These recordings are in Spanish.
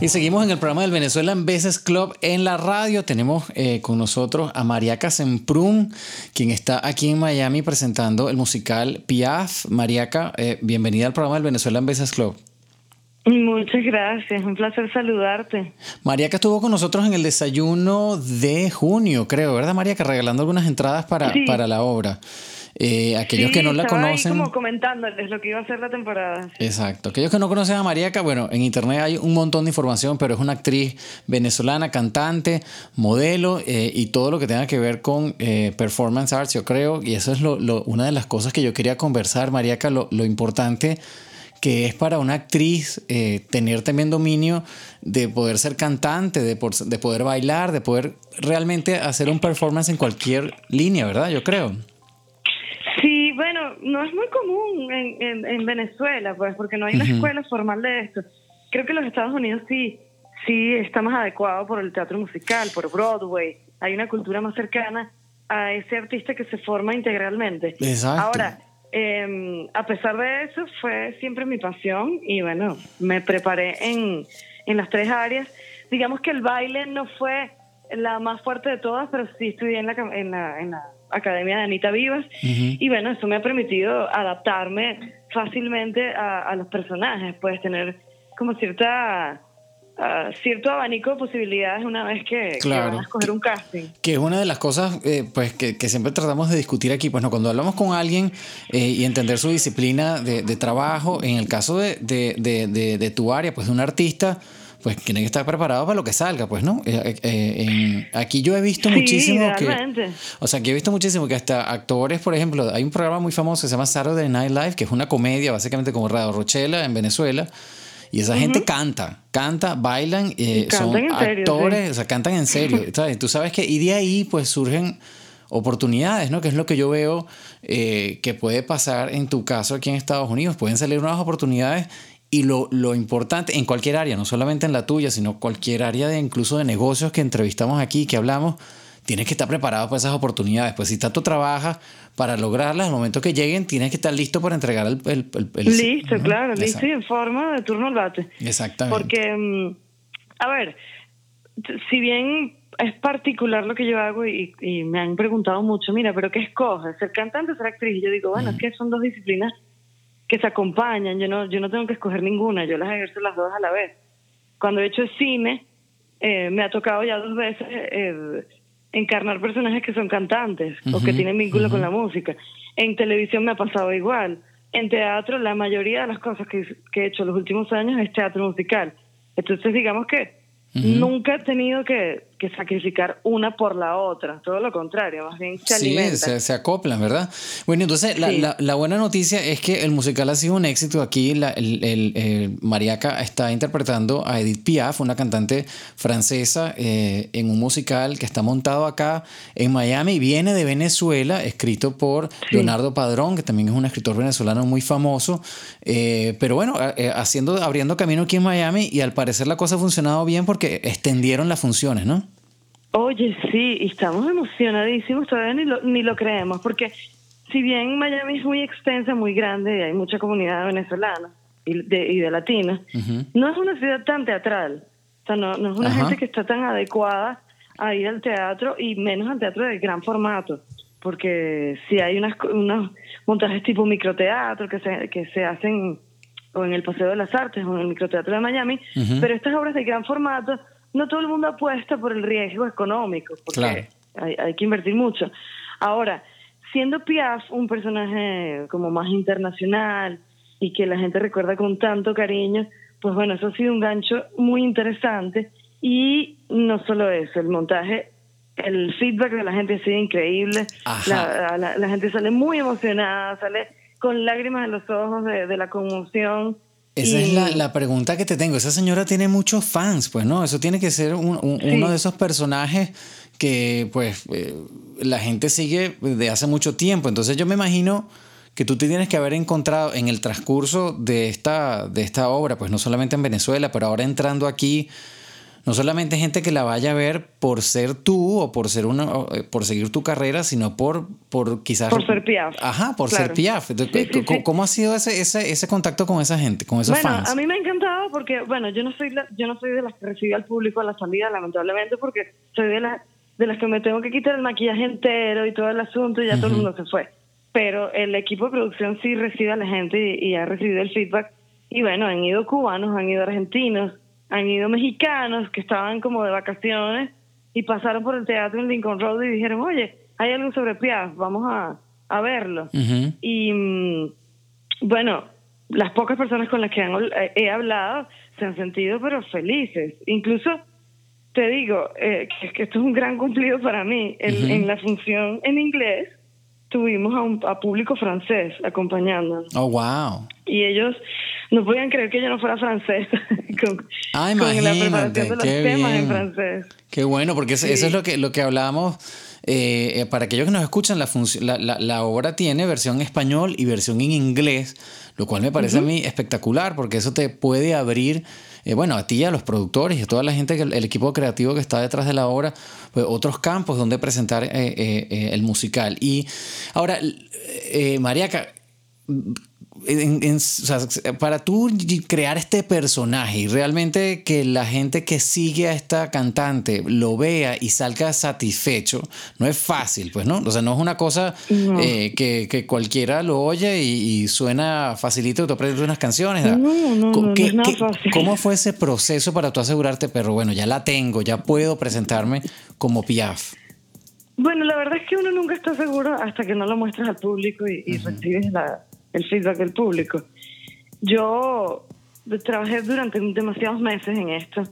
Y seguimos en el programa del Venezuelan Veces Club en la radio. Tenemos eh, con nosotros a Mariaca Semprún, quien está aquí en Miami presentando el musical Piaf. Mariaca, eh, bienvenida al programa del Venezuelan Veces Club. Muchas gracias, un placer saludarte. Mariaca estuvo con nosotros en el desayuno de junio, creo, ¿verdad, Mariaca? Regalando algunas entradas para, para la obra. Eh, aquellos que no la conocen. Ahí como comentándoles lo que iba a ser la temporada. Exacto. Aquellos que no conocen a Mariaca, bueno, en internet hay un montón de información, pero es una actriz venezolana, cantante, modelo eh, y todo lo que tenga que ver con eh, performance arts, yo creo. Y eso es lo, una de las cosas que yo quería conversar, Mariaca, lo, lo importante que es para una actriz tener también dominio de poder ser cantante, de, de poder bailar, de poder realmente hacer un performance en cualquier línea, ¿verdad? Yo creo. Bueno, no es muy común en, en, Venezuela, pues, porque no hay una escuela formal de esto. Creo que los Estados Unidos sí, sí está más adecuado por el teatro musical, por Broadway. Hay una cultura más cercana a ese artista que se forma integralmente. Exacto. Ahora, eh, a pesar de eso, fue siempre mi pasión y bueno, me preparé en, en las tres áreas. Digamos que el baile no fue la más fuerte de todas, pero sí estudié en la, en la, en la Academia de Anita Vivas. Y bueno, eso me ha permitido adaptarme fácilmente a, los personajes, puedes tener como cierta ah, cierto abanico de posibilidades una vez que, vas a escoger un casting. Que es una de las cosas eh, pues que, siempre tratamos de discutir aquí. Pues no, cuando hablamos con alguien eh, y entender su disciplina de, trabajo, en el caso de, de, tu área, pues de un artista, pues tiene que estar preparado para lo que salga, pues, ¿no? Eh, eh, aquí yo he visto muchísimo que... O sea, aquí he visto muchísimo que hasta actores, por ejemplo, hay un programa muy famoso que se llama Saturday Night Live, que es una comedia básicamente como Radio Rochela en Venezuela, y esa gente canta, canta, bailan, eh, son actores, o sea, cantan en serio. ¿sabes? Tú sabes que, y de ahí pues surgen oportunidades, ¿no? Que es lo que yo veo que puede pasar en tu caso aquí en Estados Unidos. Pueden salir nuevas oportunidades y lo, lo, importante en cualquier área, no solamente en la tuya, sino cualquier área de incluso de negocios que entrevistamos aquí, que hablamos, tienes que estar preparado para esas oportunidades. Pues si tanto trabajas para lograrlas, al momento que lleguen, tienes que estar listo para entregar el... listo, claro, listo y en forma de turno al bate. Exactamente. Porque, mm, a ver, si bien es particular lo que yo hago y, y me han preguntado mucho, mira, pero ¿qué escoges? ¿Ser cantante o ser actriz? Y yo digo, bueno, es que son dos disciplinas que se acompañan. Yo no, yo no tengo que escoger ninguna, yo las ejerzo las dos a la vez. Cuando he hecho cine, eh, me ha tocado ya dos veces eh, encarnar personajes que son cantantes o que tienen vínculo con la música. En televisión me ha pasado igual. En teatro, la mayoría de las cosas que, que he hecho los últimos años es teatro musical. Entonces, digamos que Nunca he tenido que, sacrificar una por la otra, todo lo contrario, más bien se sí, Se, acoplan, ¿verdad? Bueno, entonces la, buena noticia es que el musical ha sido un éxito. Aquí el, el, Mariaca está interpretando a Edith Piaf, una cantante francesa, eh, en un musical que está montado acá en Miami. Viene de Venezuela, escrito por Leonardo Padrón, que también es un escritor venezolano muy famoso. Eh, pero bueno, eh, haciendo, abriendo camino aquí en Miami y al parecer la cosa ha funcionado bien porque extendieron las funciones, ¿no? Oye, sí, estamos emocionadísimos, todavía ni lo, ni lo creemos, porque si bien Miami es muy extensa, muy grande, y hay mucha comunidad venezolana y de, y de latinos, no es una ciudad tan teatral. O sea, no, no es una gente que está tan adecuada a ir al teatro y menos al teatro de gran formato. Porque si hay unas, unos montajes tipo microteatro que se, que se hacen o en el Paseo de las Artes o en el Microteatro de Miami, pero estas obras de gran formato, no todo el mundo apuesta por el riesgo económico, porque hay, que invertir mucho. Ahora, siendo Piaf un personaje como más internacional y que la gente recuerda con tanto cariño, pues bueno, eso ha sido un gancho muy interesante y no solo eso, el montaje el feedback de la gente ha sido increíble. La, la, gente sale muy emocionada, sale con lágrimas en los ojos de, la conmoción. Esa es la, pregunta que te tengo. Esa señora tiene muchos fans, pues, ¿no? Eso tiene que ser uno de esos personajes que, pues, eh, la gente sigue de hace mucho tiempo. Entonces yo me imagino que tú te tienes que haber encontrado en el transcurso de esta, de esta obra, pues no solamente en Venezuela, pero ahora entrando aquí no solamente gente que la vaya a ver por ser tú o por ser una eh, por seguir tu carrera, sino por por quizás por ser Piaf. Ajá, por ser Piaf. ¿cómo, ha sido ese, ese, ese contacto con esa gente, con esos bueno, fans? a mí me ha encantado porque bueno, yo no soy yo no soy de las que recibe al público a la salida, lamentablemente, porque soy de las de las que me tengo que quitar el maquillaje entero y todo el asunto y ya todo el mundo se fue. Pero el equipo de producción sí recibe a la gente y ha recibido el feedback. Y bueno, han ido cubanos, han ido argentinos, han ido mexicanos que estaban como de vacaciones y pasaron por el teatro en Lincoln Road y dijeron, oye, hay algo sobre Piaf, vamos a, a verlo. Y mm, bueno, las pocas personas con las que eh, he hablado se han sentido pero felices. Incluso te digo eh, que, esto es un gran cumplido para mí. En la función en inglés tuvimos a, un, a público francés acompañándonos. Oh, wow. Y ellos no podían creer que yo no fuera francesa con, ah, con la preparación de los temas en francés. Qué bueno, porque eso, es lo que, lo que hablábamos. Eh, para aquellos que nos escuchan, la, la, la, la, obra tiene versión español y versión en inglés, lo cual me parece a mí espectacular, porque eso te puede abrir eh, bueno, a ti, a los productores y a toda la gente, el, equipo creativo que está detrás de la obra, pues otros campos donde presentar eh, eh, el musical. Y ahora, Mariaca, para tú crear este personaje y realmente que la gente que sigue a esta cantante lo vea y salga satisfecho, no es fácil, pues, ¿no? O sea, no es una cosa eh, que, cualquiera lo oye y, suena facilito tú aprendes unas canciones. No, no, no, ¿Cómo fue ese proceso para tú asegurarte, pero bueno, ya la tengo, ya puedo presentarme como Piaf? Bueno, la verdad es que uno nunca está seguro hasta que no lo muestras al público y, recibes la, el feedback del público. Yo trabajé durante demasiados meses en esto,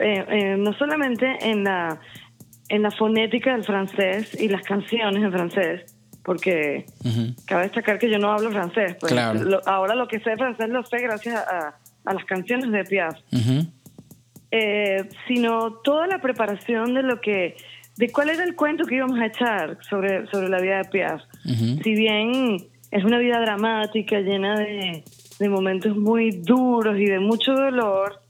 eh, eh, no solamente en la, en la fonética del francés y las canciones en francés, porque cabe destacar que yo no hablo francés. Pues, ahora lo que sé francés lo sé gracias a, las canciones de Piaf. Eh, sino toda la preparación de lo que de cuál era el cuento que íbamos a echar sobre, sobre la vida de Piaf. Si bien es una vida dramática, llena de, momentos muy duros y de mucho dolor.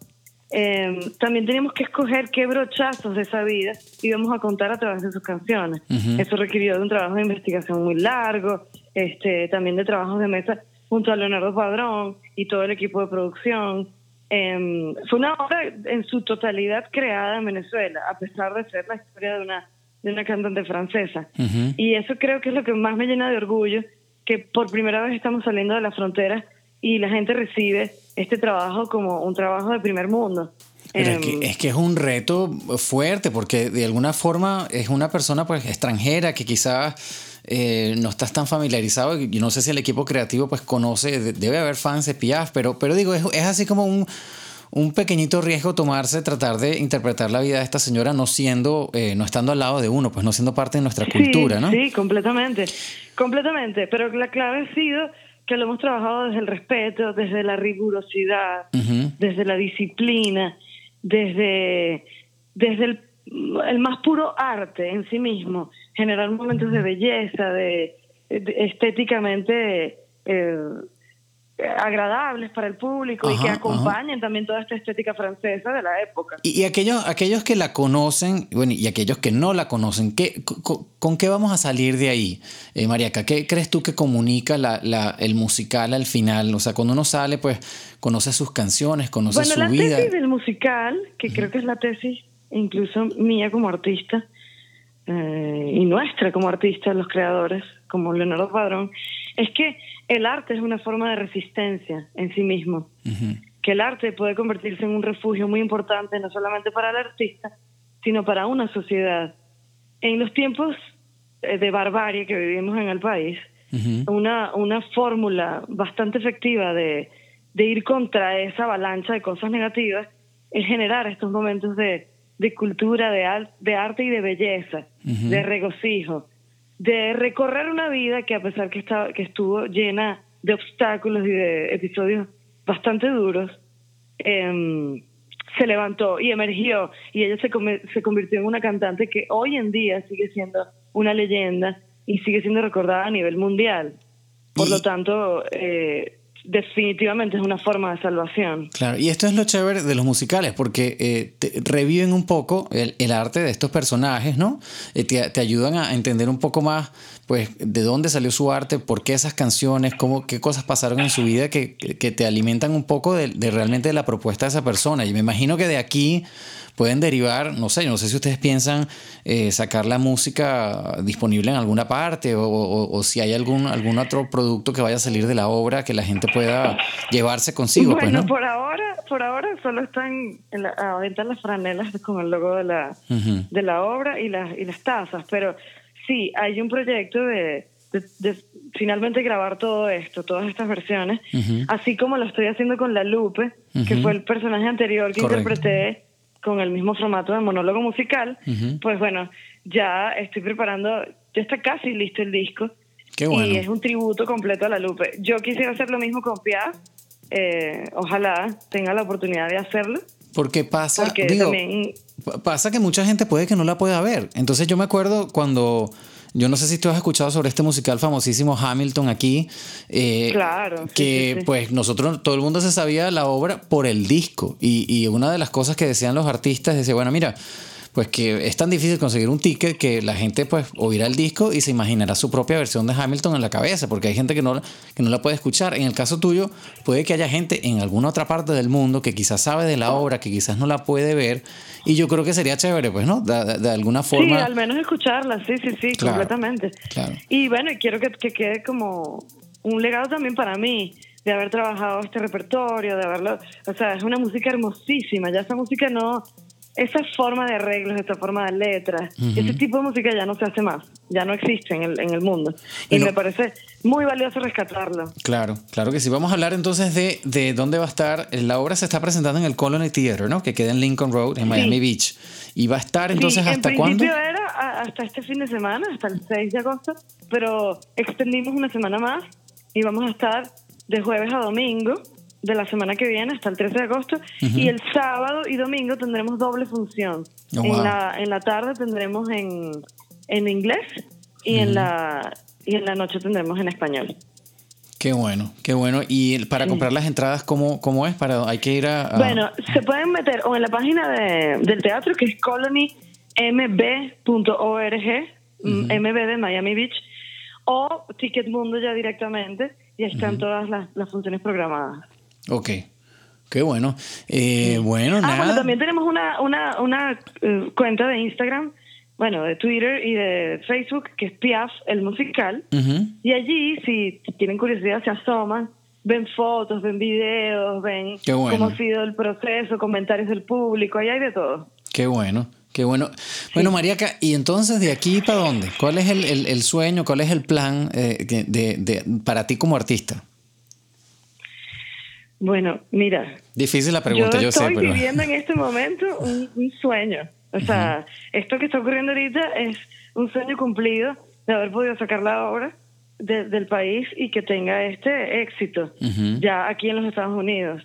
Em, también teníamos que escoger qué brochazos de esa vida íbamos a contar a través de sus canciones. Eso requirió de un trabajo de investigación muy largo, este, también de trabajos de mesa junto a Leonardo Padrón y todo el equipo de producción. Em, fue una obra en su totalidad creada en Venezuela, a pesar de ser la historia de una, de una cantante francesa. Y eso creo que es lo que más me llena de orgullo que por primera vez estamos saliendo de la frontera y la gente recibe este trabajo como un trabajo de primer mundo. Pero es, que, em, es, que, es un reto fuerte porque de alguna forma es una persona pues extranjera que quizás eh, no estás tan familiarizado y no sé si el equipo creativo pues conoce, debe haber fans de Piaf, pero, pero digo, es, es así como un, un pequeñito riesgo tomarse, tratar de interpretar la vida de esta señora no siendo, eh, no estando al lado de uno, pues no siendo parte de nuestra cultura, ¿no? Sí, completamente, completamente. Pero la clave ha sido que lo hemos trabajado desde el respeto, desde la rigurosidad, desde la disciplina, desde, desde el, el, más puro arte en sí mismo, generar momentos de belleza, de, estéticamente eh, agradables para el público y que acompañen también toda esta estética francesa de la época. Y, aquellos, aquellos que la conocen, bueno, y aquellos que no la conocen, ¿qué, con, qué vamos a salir de ahí, eh, Mariaca? ¿Qué crees tú que comunica la, la, el musical al final? O sea, cuando uno sale, pues conoce sus canciones, conoce su vida. Bueno, la tesis del musical, que creo que es la tesis incluso mía como artista, eh, y nuestra como artista, los creadores, como Leonardo Padrón, es que el arte es una forma de resistencia en sí mismo. Que el arte puede convertirse en un refugio muy importante, no solamente para el artista, sino para una sociedad. En los tiempos eh, de barbarie que vivimos en el país, una, una fórmula bastante efectiva de, de ir contra esa avalancha de cosas negativas es generar estos momentos de, de cultura, de, de arte y de belleza, de regocijo de recorrer una vida que a pesar que, estaba, que estuvo llena de obstáculos y de episodios bastante duros, em, se levantó y emergió y ella se, se convirtió en una cantante que hoy en día sigue siendo una leyenda y sigue siendo recordada a nivel mundial. Por lo tanto, eh, definitivamente es una forma de salvación. Claro, y esto es lo chévere de los musicales, porque eh, reviven un poco el, arte de estos personajes, ¿no? Eh, te, ayudan a entender un poco más, pues, de dónde salió su arte, por qué esas canciones, cómo, qué cosas pasaron en su vida que, que te alimentan un poco de, de realmente de la propuesta de esa persona. Y me imagino que de aquí pueden derivar, no sé, no sé si ustedes piensan eh, sacar la música disponible en alguna parte o, si hay algún, algún otro producto que vaya a salir de la obra que la gente pueda llevarse consigo. Pues, bueno, por ahora, por ahora solo están en la, ahorita las franelas con el logo de la, de la obra y las, y las tazas, pero sí, hay un proyecto de, finalmente grabar todo esto, todas estas versiones, así como lo estoy haciendo con La Lupe, que fue el personaje anterior que interpreté con el mismo formato de monólogo musical, pues bueno, ya estoy preparando, ya está casi listo el disco. Y es un tributo completo a la Lupe. Yo quisiera hacer lo mismo con Piaf, eh, ojalá tenga la oportunidad de hacerlo. Porque pasa, pasa que mucha gente puede que no la pueda ver. Entonces yo me acuerdo cuando yo no sé si tú has escuchado sobre este musical famosísimo Hamilton aquí. Eh, claro. que pues nosotros, todo el mundo se sabía la obra por el disco. Y, y una de las cosas que decían los artistas, decía, bueno, mira, pues que es tan difícil conseguir un ticket que la gente pues oirá el disco y se imaginará su propia versión de Hamilton en la cabeza, porque hay gente que no, que no la puede escuchar. En el caso tuyo, puede que haya gente en alguna otra parte del mundo que quizás sabe de la obra, que quizás no la puede ver, y yo creo que sería chévere, pues, ¿no? De, alguna forma. Sí, al menos escucharla, sí, sí, sí, completamente. Claro. Y bueno, quiero que, que quede como un legado también para mí de haber trabajado este repertorio, de haberlo, o sea, es una música hermosísima, ya esa música no, esa forma de arreglos, esa forma de letras, ese tipo de música ya no se hace más, ya no existe en el, en el mundo. Y me parece muy valioso rescatarlo. Claro, claro que sí. Vamos a hablar entonces de, de dónde va a estar. La obra se está presentando en el Colony Theater, ¿no? Que queda en Lincoln Road, en Miami Beach. ¿Y va a estar entonces hasta cuándo? En principio era hasta este fin de semana, hasta el 6 de agosto, pero extendimos una semana más y vamos a estar de jueves a domingo de la semana que viene hasta el 13 de agosto y el sábado y domingo tendremos doble función. Oh, en, la, en la tarde tendremos en, en inglés y, en la, y en la noche tendremos en español. Qué bueno, qué bueno. ¿Y para comprar las entradas cómo, cómo es? Para, ¿Hay que ir a, Bueno, se pueden meter o en la página de, del teatro que es colonymb.org, MB de Miami Beach, o Ticketmundo ya directamente y están todas las, las funciones programadas. Ok. Qué bueno. Eh, bueno, ah, Bueno, también tenemos una, una, una eh, cuenta de Instagram, bueno, de Twitter y de Facebook, que es Piaf, el musical. Y allí, si tienen curiosidad, se asoman, ven fotos, ven videos, ven cómo ha sido el proceso, comentarios del público, ahí hay de todo. Qué bueno. Qué bueno. Bueno, Mariaca, ¿y entonces de aquí para dónde? ¿Cuál es el, sueño, cuál es el plan eh, de, de, para ti como artista? Bueno, mira. Difícil la pregunta, yo, sé, pero. Estoy viviendo en este momento un, sueño. O sea, esto que está ocurriendo ahorita es un sueño cumplido de haber podido sacar la obra del país y que tenga este éxito ya aquí en los Estados Unidos.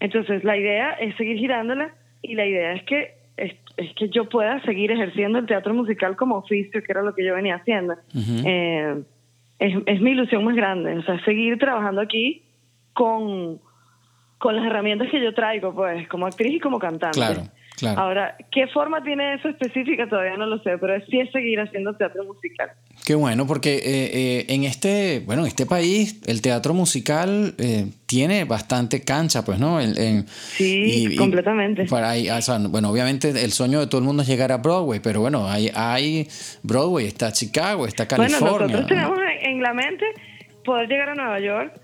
Entonces, la idea es seguir girándola y la idea es que es, que yo pueda seguir ejerciendo el teatro musical como oficio, que era lo que yo venía haciendo. Eh, es, es mi ilusión más grande, o sea, seguir trabajando aquí con con las herramientas que yo traigo, pues, como actriz y como cantante. Claro, claro. Ahora, ¿qué forma tiene eso específica? Todavía no lo sé, pero sí es seguir haciendo teatro musical. Qué bueno, porque eh, eh, en este, bueno, en este país el teatro musical eh, tiene bastante cancha, pues, ¿no? sí, completamente. para bueno, obviamente el sueño de todo el mundo es llegar a Broadway, pero bueno, hay, hay Broadway, está Chicago, está California. Bueno, nosotros tenemos en la mente poder llegar a Nueva York,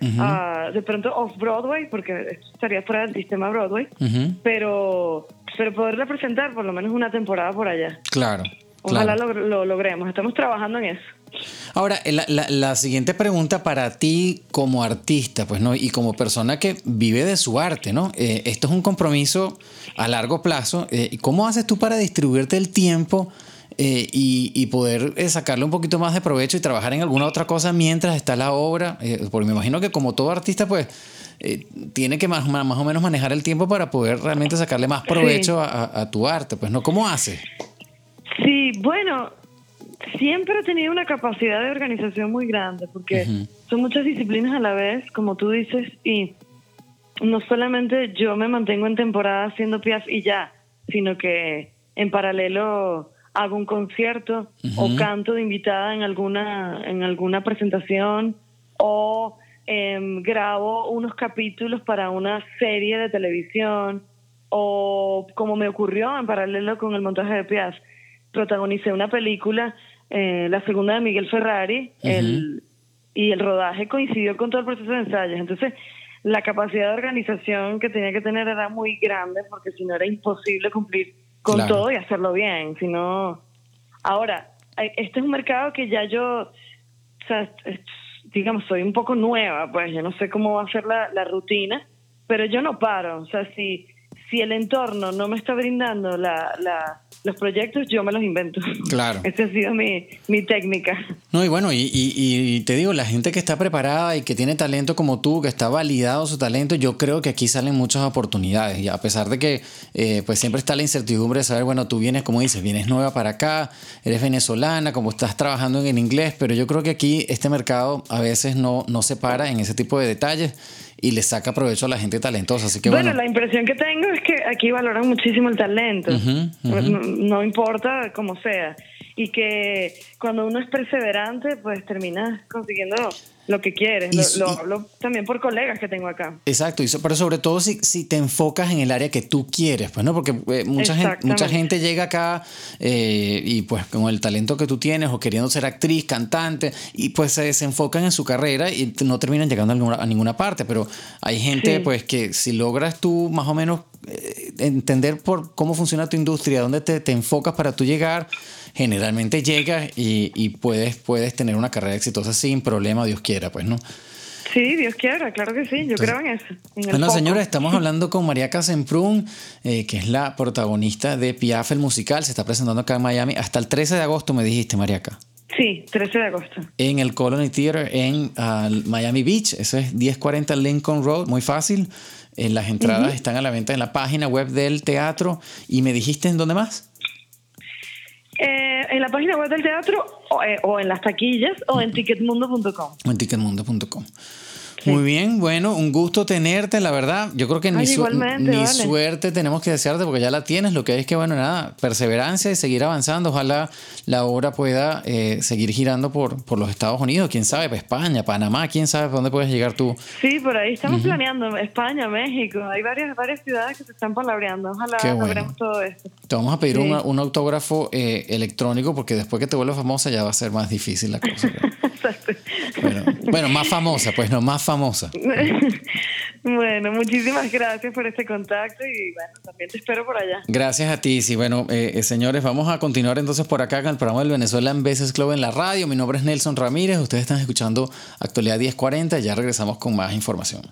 de pronto off-Broadway, porque estaría fuera del sistema Broadway, pero, pero poder representar por lo menos una temporada por allá. Claro. Ojalá Lo, logremos, estamos trabajando en eso. Ahora, la, la, siguiente pregunta para ti como artista, pues, ¿no? Y como persona que vive de su arte, ¿no? Eh, esto es un compromiso a largo plazo. Eh, ¿Cómo haces tú para distribuirte el tiempo? Eh, y, poder eh, sacarle un poquito más de provecho y trabajar en alguna otra cosa mientras está la obra. Eh, porque me imagino que como todo artista, pues tiene que más, más, o menos manejar el tiempo para poder realmente sacarle más provecho a, tu arte. Pues, ¿no? ¿Cómo hace? Sí, bueno, siempre he tenido una capacidad de organización muy grande porque son muchas disciplinas a la vez, como tú dices, y no solamente yo me mantengo en temporada haciendo Piaf y ya, sino que en paralelo hago un concierto o canto de invitada en alguna, en alguna presentación o em, grabo unos capítulos para una serie de televisión o como me ocurrió en paralelo con el montaje de Piaz, protagonicé una película, eh, la segunda de Miguel Ferrari, el, y el rodaje coincidió con todo el proceso de ensayos. Entonces, la capacidad de organización que tenía que tener era muy grande porque si no era imposible cumplir con todo y hacerlo bien. Si no, ahora, este es un mercado que ya yo, o sea, digamos, soy un poco nueva, pues yo no sé cómo va a ser la, la rutina, pero yo no paro. O sea, si si el entorno no me está brindando la, la, los proyectos, yo me los invento. Claro. Esa ha sido mi, mi técnica. No, y bueno, y, y, te digo, la gente que está preparada y que tiene talento como tú, que está validado su talento, yo creo que aquí salen muchas oportunidades. Y a pesar de que eh, pues siempre está la incertidumbre de saber, bueno, tú vienes, como dices, vienes nueva para acá, eres venezolana, como estás trabajando en inglés, pero yo creo que aquí este mercado a veces no, no se para en ese tipo de detalles y le saca provecho a la gente talentosa. Así que bueno, la impresión que tengo es que aquí valoran muchísimo el talento, No, importa cómo sea, y que cuando uno es perseverante, pues termina consiguiendo lo que quieres. lo, hablo también por colegas que tengo acá. Exacto, pero sobre todo si, si te enfocas en el área que tú quieres, pues no, porque eh, mucha, gente, mucha gente llega acá eh, y pues con el talento que tú tienes o queriendo ser actriz, cantante, y pues se desenfocan en su carrera y no terminan llegando a ninguna, parte, pero hay gente pues que si logras tú más o menos eh, entender por cómo funciona tu industria, dónde te, te enfocas para tú llegar, generalmente llegas y, puedes, puedes tener una carrera exitosa sin problema, Dios quiera, pues, ¿no? Sí, Dios quiera, claro que sí, yo creo en eso. bueno, señora, estamos hablando con María Casemprún, eh, que es la protagonista de Piaf el musical, se está presentando acá en Miami hasta el 13 de agosto, me dijiste, Mariaca. Sí, 13 de agosto. En el Colony Theater en ah, Miami Beach, eso es 1040 Lincoln Road, muy fácil. Eh, las entradas están a la venta en la página web del teatro. ¿Y me dijiste en dónde más? Eh, en la página web del teatro o, eh, en las taquillas o en ticketmundo.com. En ticketmundo.com. Muy bien, bueno, un gusto tenerte, la verdad. Yo creo que ni, suerte tenemos que desearte porque ya la tienes. Lo que hay es que, bueno, nada, perseverancia y seguir avanzando. Ojalá la obra pueda eh, seguir girando por, por los Estados Unidos, quién sabe, España, Panamá, quién sabe por dónde puedes llegar tú. Sí, por ahí estamos planeando España, México. Hay varias, varias ciudades que se están palabreando. Ojalá logremos todo esto. Te vamos a pedir un autógrafo eh, electrónico porque después que te vuelvas famosa ya va a ser más difícil la cosa. bueno, bueno, más famosa, pues no, más famosa. bueno, muchísimas gracias por este contacto y bueno, también te espero por allá. Gracias a ti, sí. Bueno, eh, eh, señores, vamos a continuar entonces por acá con el programa del Venezuela en Veces Club en la radio. Mi nombre es Nelson Ramírez, ustedes están escuchando Actualidad 1040, ya regresamos con más información.